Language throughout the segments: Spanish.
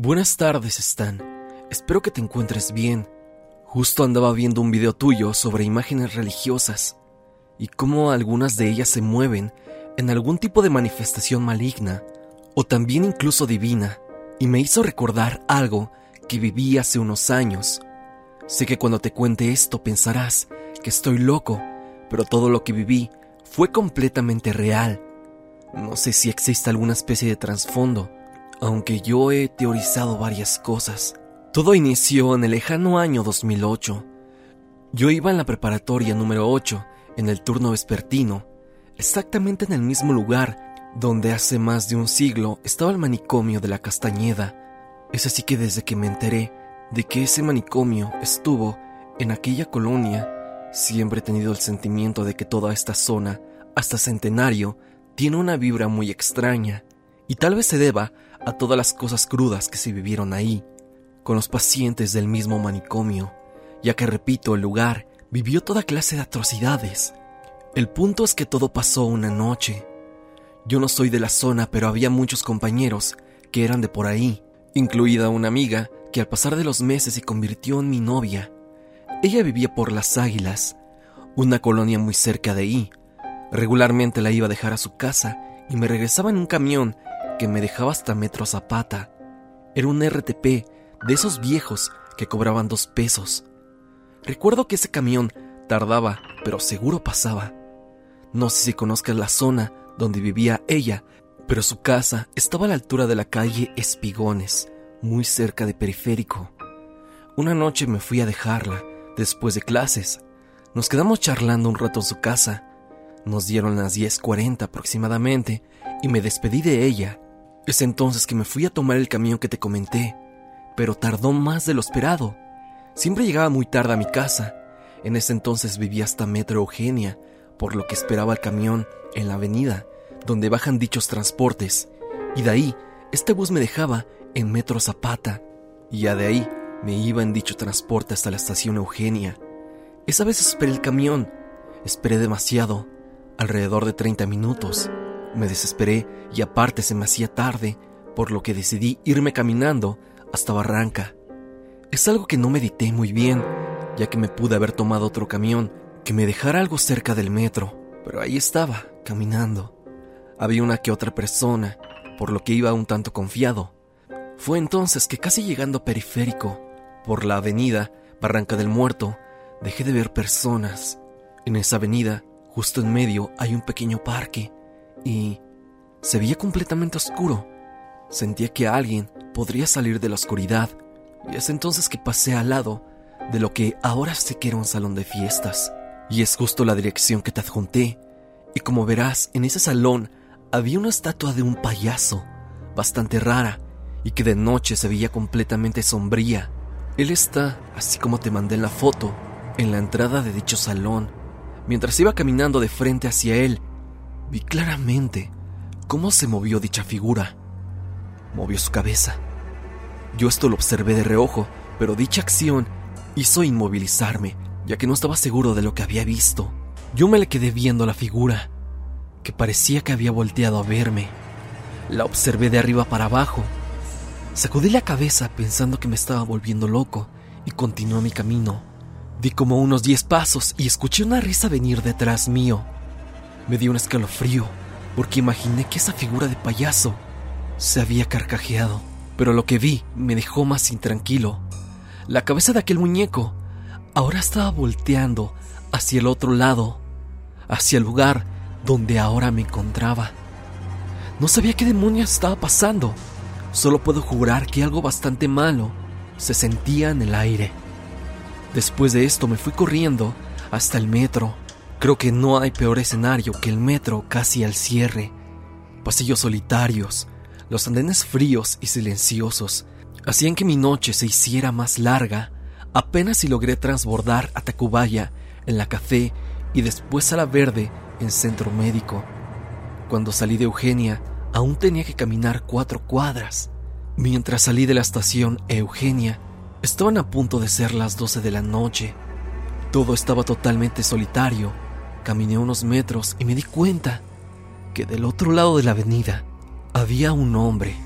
Buenas tardes, Stan. Espero que te encuentres bien. Justo andaba viendo un video tuyo sobre imágenes religiosas y cómo algunas de ellas se mueven en algún tipo de manifestación maligna o también incluso divina, y me hizo recordar algo que viví hace unos años. Sé que cuando te cuente esto pensarás que estoy loco, pero todo lo que viví fue completamente real. No sé si existe alguna especie de trasfondo, aunque yo he teorizado varias cosas. Todo inició en el lejano año 2008. Yo iba en la preparatoria número 8, en el turno vespertino, exactamente en el mismo lugar donde hace más de un siglo estaba el manicomio de la Castañeda. Es así que desde que me enteré de que ese manicomio estuvo en aquella colonia, siempre he tenido el sentimiento de que toda esta zona, hasta Centenario, tiene una vibra muy extraña, y tal vez se deba a todas las cosas crudas que se vivieron ahí, con los pacientes del mismo manicomio, ya que repito, el lugar vivió toda clase de atrocidades. El punto es que todo pasó una noche. Yo no soy de la zona, pero había muchos compañeros que eran de por ahí, incluida una amiga que al pasar de los meses se convirtió en mi novia. Ella vivía por Las Águilas, una colonia muy cerca de ahí. Regularmente la iba a dejar a su casa y me regresaba en un camión que me dejaba hasta Metro Zapata. Era un RTP de esos viejos que cobraban dos pesos. Recuerdo que ese camión tardaba, pero seguro pasaba. No sé si conozcas la zona donde vivía ella, pero su casa estaba a la altura de la calle Espigones, muy cerca de Periférico. Una noche me fui a dejarla, después de clases. Nos quedamos charlando un rato en su casa. Nos dieron las 10.40 aproximadamente y me despedí de ella. Es entonces que me fui a tomar el camión que te comenté, pero tardó más de lo esperado. Siempre llegaba muy tarde a mi casa. En ese entonces vivía hasta Metro Eugenia, por lo que esperaba el camión en la avenida, donde bajan dichos transportes. Y de ahí, este bus me dejaba en Metro Zapata. Y ya de ahí me iba en dicho transporte hasta la estación Eugenia. Esa vez esperé el camión. Esperé demasiado, alrededor de 30 minutos. Me desesperé y aparte se me hacía tarde, por lo que decidí irme caminando hasta Barranca. Es algo que no medité muy bien, ya que me pude haber tomado otro camión que me dejara algo cerca del metro, pero ahí estaba, caminando. Había una que otra persona, por lo que iba un tanto confiado. Fue entonces que casi llegando periférico, por la avenida Barranca del Muerto, dejé de ver personas. En esa avenida, justo en medio, hay un pequeño parque y se veía completamente oscuro. Sentía que alguien podría salir de la oscuridad y es entonces que pasé al lado de lo que ahora sé que era un salón de fiestas. Y es justo la dirección que te adjunté. Y como verás, en ese salón había una estatua de un payaso, bastante rara, y que de noche se veía completamente sombría. Él está, así como te mandé en la foto, en la entrada de dicho salón. Mientras iba caminando de frente hacia él, Vi claramente cómo se movió dicha figura. Movió su cabeza. Yo esto lo observé de reojo, pero dicha acción hizo inmovilizarme, ya que no estaba seguro de lo que había visto. Yo me le quedé viendo la figura, que parecía que había volteado a verme. La observé de arriba para abajo. Sacudí la cabeza pensando que me estaba volviendo loco y continué mi camino. Di como unos diez pasos y escuché una risa venir detrás mío. Me dio un escalofrío porque imaginé que esa figura de payaso se había carcajeado. Pero lo que vi me dejó más intranquilo. La cabeza de aquel muñeco ahora estaba volteando hacia el otro lado, hacia el lugar donde ahora me encontraba. No sabía qué demonios estaba pasando. Solo puedo jurar que algo bastante malo se sentía en el aire. Después de esto me fui corriendo hasta el metro Creo que no hay peor escenario que el metro casi al cierre. Pasillos solitarios, los andenes fríos y silenciosos hacían que mi noche se hiciera más larga. Apenas si logré transbordar a Tacubaya en la café y después a la verde en centro médico. Cuando salí de Eugenia, aún tenía que caminar cuatro cuadras. Mientras salí de la estación Eugenia, estaban a punto de ser las doce de la noche. Todo estaba totalmente solitario Caminé unos metros y me di cuenta que del otro lado de la avenida había un hombre.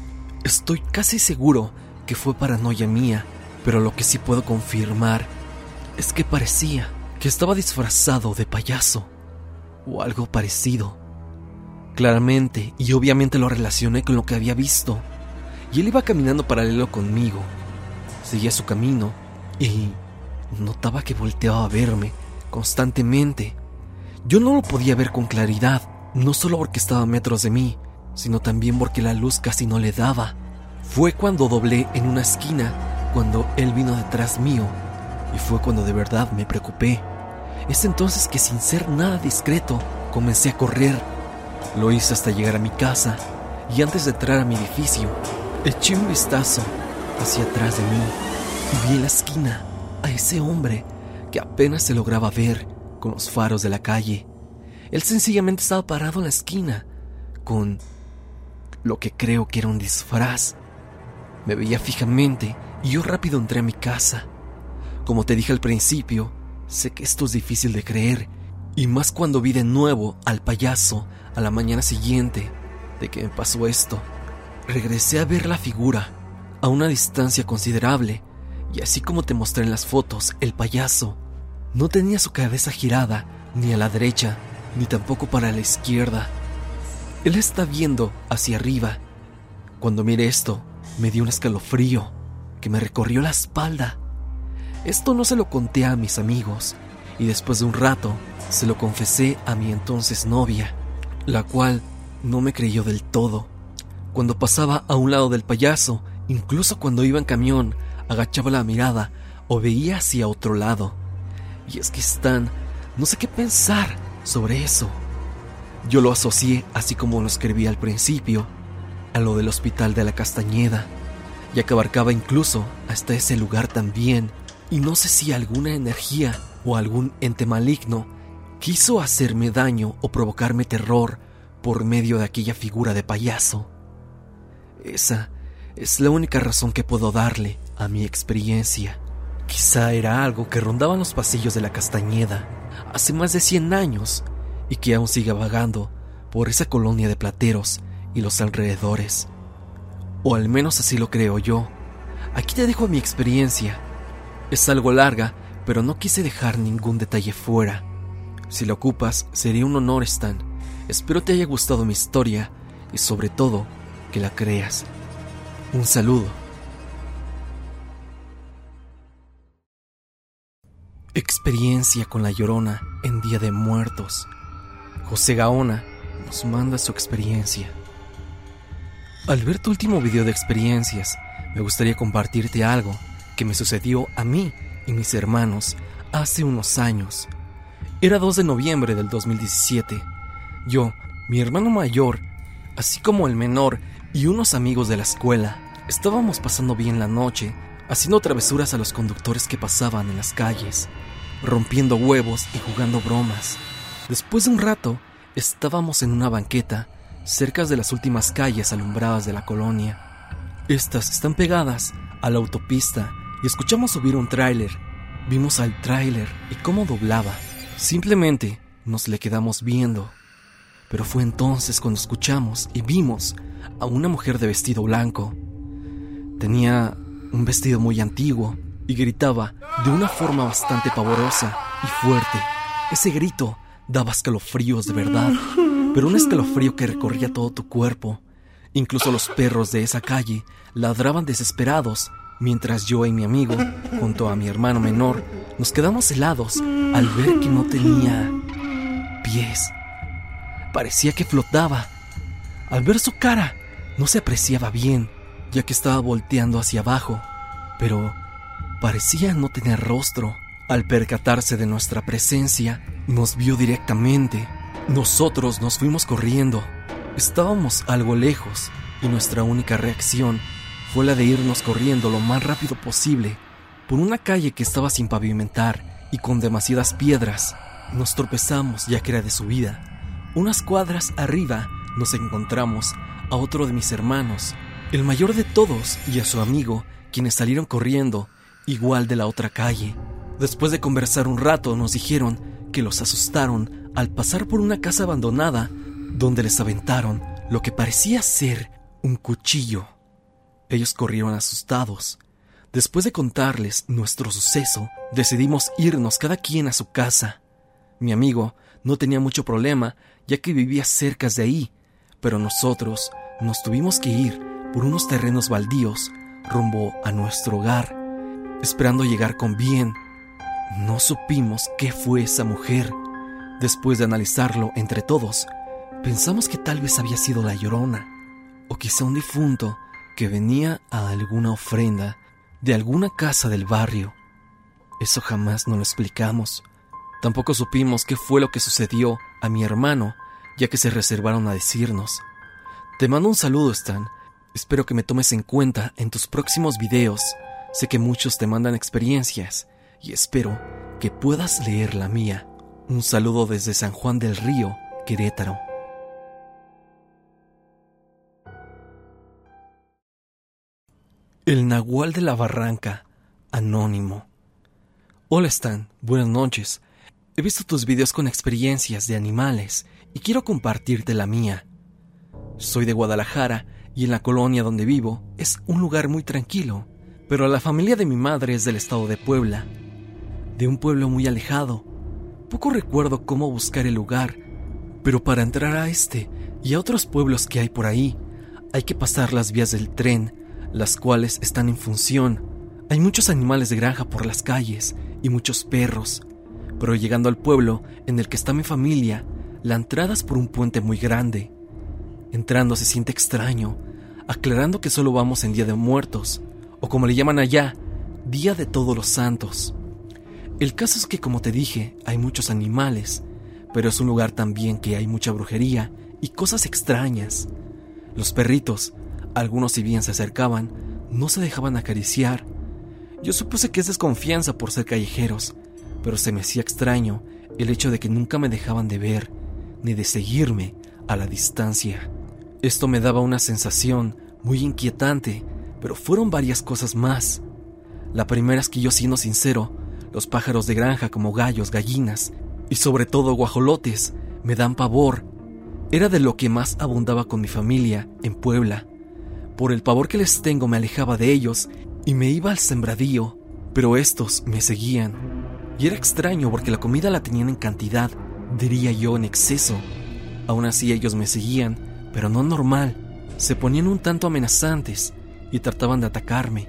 Estoy casi seguro que fue paranoia mía, pero lo que sí puedo confirmar es que parecía que estaba disfrazado de payaso o algo parecido. Claramente y obviamente lo relacioné con lo que había visto, y él iba caminando paralelo conmigo. Seguía su camino y notaba que volteaba a verme constantemente. Yo no lo podía ver con claridad, no solo porque estaba a metros de mí, sino también porque la luz casi no le daba. Fue cuando doblé en una esquina, cuando él vino detrás mío, y fue cuando de verdad me preocupé. Es entonces que sin ser nada discreto, comencé a correr. Lo hice hasta llegar a mi casa, y antes de entrar a mi edificio, eché un vistazo hacia atrás de mí y vi en la esquina a ese hombre que apenas se lograba ver con los faros de la calle. Él sencillamente estaba parado en la esquina, con lo que creo que era un disfraz. Me veía fijamente y yo rápido entré a mi casa. Como te dije al principio, sé que esto es difícil de creer, y más cuando vi de nuevo al payaso a la mañana siguiente de que me pasó esto. Regresé a ver la figura a una distancia considerable, y así como te mostré en las fotos, el payaso no tenía su cabeza girada ni a la derecha, ni tampoco para la izquierda. Él está viendo hacia arriba. Cuando miré esto, me dio un escalofrío que me recorrió la espalda. Esto no se lo conté a mis amigos, y después de un rato se lo confesé a mi entonces novia, la cual no me creyó del todo. Cuando pasaba a un lado del payaso, incluso cuando iba en camión, agachaba la mirada o veía hacia otro lado. Y es que están, no sé qué pensar sobre eso. Yo lo asocié, así como lo escribí al principio, a lo del hospital de la Castañeda, ya que abarcaba incluso hasta ese lugar también, y no sé si alguna energía o algún ente maligno quiso hacerme daño o provocarme terror por medio de aquella figura de payaso. Esa es la única razón que puedo darle a mi experiencia. Quizá era algo que rondaba los pasillos de la Castañeda hace más de 100 años y que aún sigue vagando por esa colonia de plateros y los alrededores. O al menos así lo creo yo. Aquí te dejo mi experiencia. Es algo larga, pero no quise dejar ningún detalle fuera. Si lo ocupas, sería un honor, Stan. Espero te haya gustado mi historia y sobre todo que la creas. Un saludo. Experiencia con la llorona en Día de Muertos. José Gaona nos manda su experiencia. Al ver tu último video de experiencias, me gustaría compartirte algo que me sucedió a mí y mis hermanos hace unos años. Era 2 de noviembre del 2017. Yo, mi hermano mayor, así como el menor y unos amigos de la escuela, estábamos pasando bien la noche, haciendo travesuras a los conductores que pasaban en las calles, rompiendo huevos y jugando bromas. Después de un rato, estábamos en una banqueta cerca de las últimas calles alumbradas de la colonia. Estas están pegadas a la autopista y escuchamos subir un tráiler. Vimos al tráiler y cómo doblaba. Simplemente nos le quedamos viendo. Pero fue entonces cuando escuchamos y vimos a una mujer de vestido blanco. Tenía un vestido muy antiguo y gritaba de una forma bastante pavorosa y fuerte. Ese grito daba escalofríos de verdad, pero un escalofrío que recorría todo tu cuerpo. Incluso los perros de esa calle ladraban desesperados mientras yo y mi amigo, junto a mi hermano menor, nos quedamos helados al ver que no tenía pies. Parecía que flotaba. Al ver su cara, no se apreciaba bien, ya que estaba volteando hacia abajo, pero parecía no tener rostro. Al percatarse de nuestra presencia, nos vio directamente. Nosotros nos fuimos corriendo. Estábamos algo lejos y nuestra única reacción fue la de irnos corriendo lo más rápido posible por una calle que estaba sin pavimentar y con demasiadas piedras. Nos tropezamos ya que era de subida. Unas cuadras arriba nos encontramos a otro de mis hermanos, el mayor de todos, y a su amigo, quienes salieron corriendo, igual de la otra calle. Después de conversar un rato nos dijeron que los asustaron al pasar por una casa abandonada donde les aventaron lo que parecía ser un cuchillo. Ellos corrieron asustados. Después de contarles nuestro suceso, decidimos irnos cada quien a su casa. Mi amigo no tenía mucho problema, ya que vivía cerca de ahí, pero nosotros nos tuvimos que ir por unos terrenos baldíos rumbo a nuestro hogar, esperando llegar con bien. No supimos qué fue esa mujer. Después de analizarlo entre todos, pensamos que tal vez había sido la llorona, o quizá un difunto que venía a alguna ofrenda de alguna casa del barrio. Eso jamás nos lo explicamos. Tampoco supimos qué fue lo que sucedió a mi hermano, ya que se reservaron a decirnos. Te mando un saludo, Stan. Espero que me tomes en cuenta en tus próximos videos. Sé que muchos te mandan experiencias y espero que puedas leer la mía. Un saludo desde San Juan del Río, Querétaro. El Nahual de la Barranca, anónimo. Hola Stan, buenas noches. He visto tus videos con experiencias de animales y quiero compartirte la mía. Soy de Guadalajara y en la colonia donde vivo es un lugar muy tranquilo, pero la familia de mi madre es del estado de Puebla, de un pueblo muy alejado. Poco recuerdo cómo buscar el lugar, pero para entrar a este y a otros pueblos que hay por ahí, hay que pasar las vías del tren las cuales están en función. Hay muchos animales de granja por las calles y muchos perros, pero llegando al pueblo en el que está mi familia, la entrada es por un puente muy grande. Entrando se siente extraño, aclarando que solo vamos en Día de Muertos, o como le llaman allá, Día de Todos los Santos. El caso es que, como te dije, hay muchos animales, pero es un lugar también que hay mucha brujería y cosas extrañas. Los perritos algunos si bien se acercaban, no se dejaban acariciar. Yo supuse que es desconfianza por ser callejeros, pero se me hacía extraño el hecho de que nunca me dejaban de ver, ni de seguirme a la distancia. Esto me daba una sensación muy inquietante, pero fueron varias cosas más. La primera es que yo siendo sincero, los pájaros de granja como gallos, gallinas y sobre todo guajolotes me dan pavor. Era de lo que más abundaba con mi familia en Puebla. Por el pavor que les tengo me alejaba de ellos y me iba al sembradío, pero estos me seguían. Y era extraño porque la comida la tenían en cantidad, diría yo en exceso. Aún así ellos me seguían, pero no normal. Se ponían un tanto amenazantes y trataban de atacarme.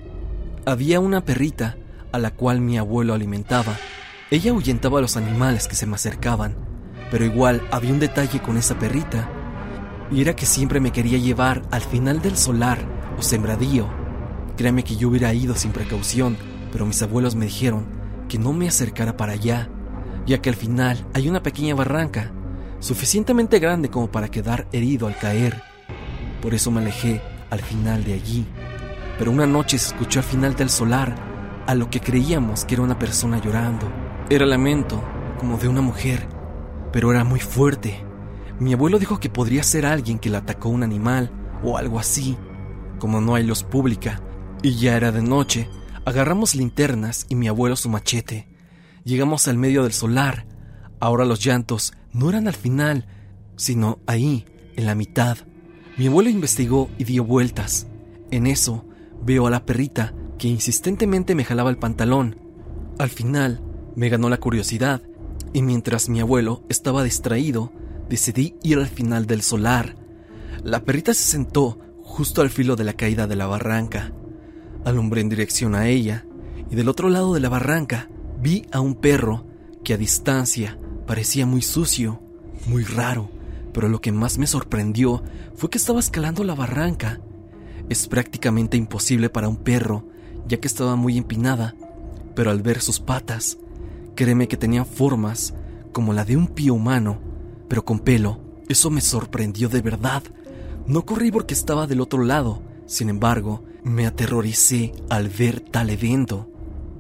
Había una perrita a la cual mi abuelo alimentaba. Ella ahuyentaba a los animales que se me acercaban, pero igual había un detalle con esa perrita y era que siempre me quería llevar al final del solar o sembradío. Créame que yo hubiera ido sin precaución, pero mis abuelos me dijeron que no me acercara para allá, ya que al final hay una pequeña barranca, suficientemente grande como para quedar herido al caer. Por eso me alejé al final de allí. Pero una noche se escuchó al final del solar a lo que creíamos que era una persona llorando. Era lamento, como de una mujer, pero era muy fuerte mi abuelo dijo que podría ser alguien que le atacó un animal o algo así. Como no hay luz pública y ya era de noche, agarramos linternas y mi abuelo su machete. Llegamos al medio del solar. Ahora los llantos no eran al final, sino ahí, en la mitad. Mi abuelo investigó y dio vueltas. En eso, veo a la perrita que insistentemente me jalaba el pantalón. Al final, me ganó la curiosidad, y mientras mi abuelo estaba distraído, decidí ir al final del solar. La perrita se sentó justo al filo de la caída de la barranca. Alumbré en dirección a ella, y del otro lado de la barranca vi a un perro que a distancia parecía muy sucio, muy raro, pero lo que más me sorprendió fue que estaba escalando la barranca. Es prácticamente imposible para un perro, ya que estaba muy empinada, pero al ver sus patas, créeme que tenían formas como la de un pie humano pero con pelo. Eso me sorprendió de verdad. No corrí porque estaba del otro lado, sin embargo, me aterroricé al ver tal evento,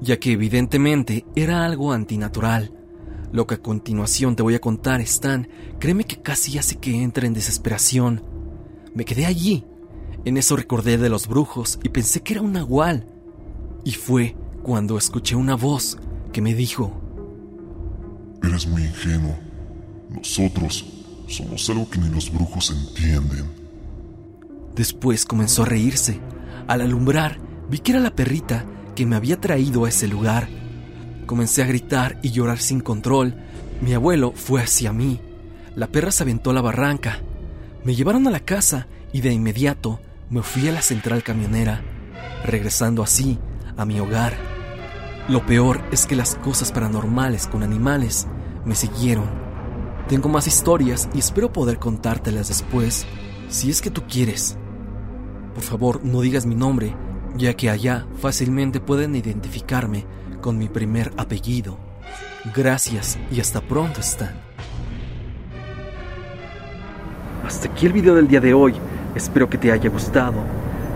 ya que evidentemente era algo antinatural. Lo que a continuación te voy a contar, Stan, créeme que casi hace que entre en desesperación. Me quedé allí. En eso recordé de los brujos y pensé que era un nahual. Y fue cuando escuché una voz que me dijo: Eres muy ingenuo. Nosotros somos algo que ni los brujos entienden. Después comenzó a reírse, Al alumbrar, vi que era la perrita que me había traído a ese lugar. Comencé a gritar y llorar sin control. Mi abuelo fue hacia mí. La perra se aventó a la barranca. Me llevaron a la casa y de inmediato me fui a la central camionera, regresando así a mi hogar. Lo peor es que las cosas paranormales con animales me siguieron. Tengo más historias y espero poder contártelas después, si es que tú quieres. Por favor, no digas mi nombre, ya que allá fácilmente pueden identificarme con mi primer apellido. Gracias y hasta pronto, Stan. Hasta aquí el video del día de hoy. Espero que te haya gustado.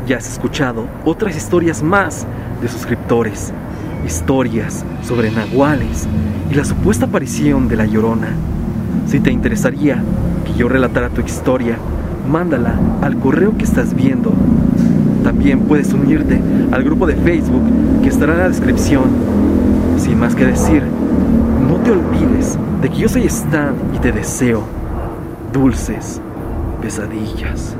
Ya has escuchado otras historias más de suscriptores. Historias sobre nahuales y la supuesta aparición de la llorona. Si te interesaría que yo relatara tu historia, mándala al correo que estás viendo. También puedes unirte al grupo de Facebook que estará en la descripción. Más que decir, no te olvides de que yo soy Stan y te deseo dulces pesadillas.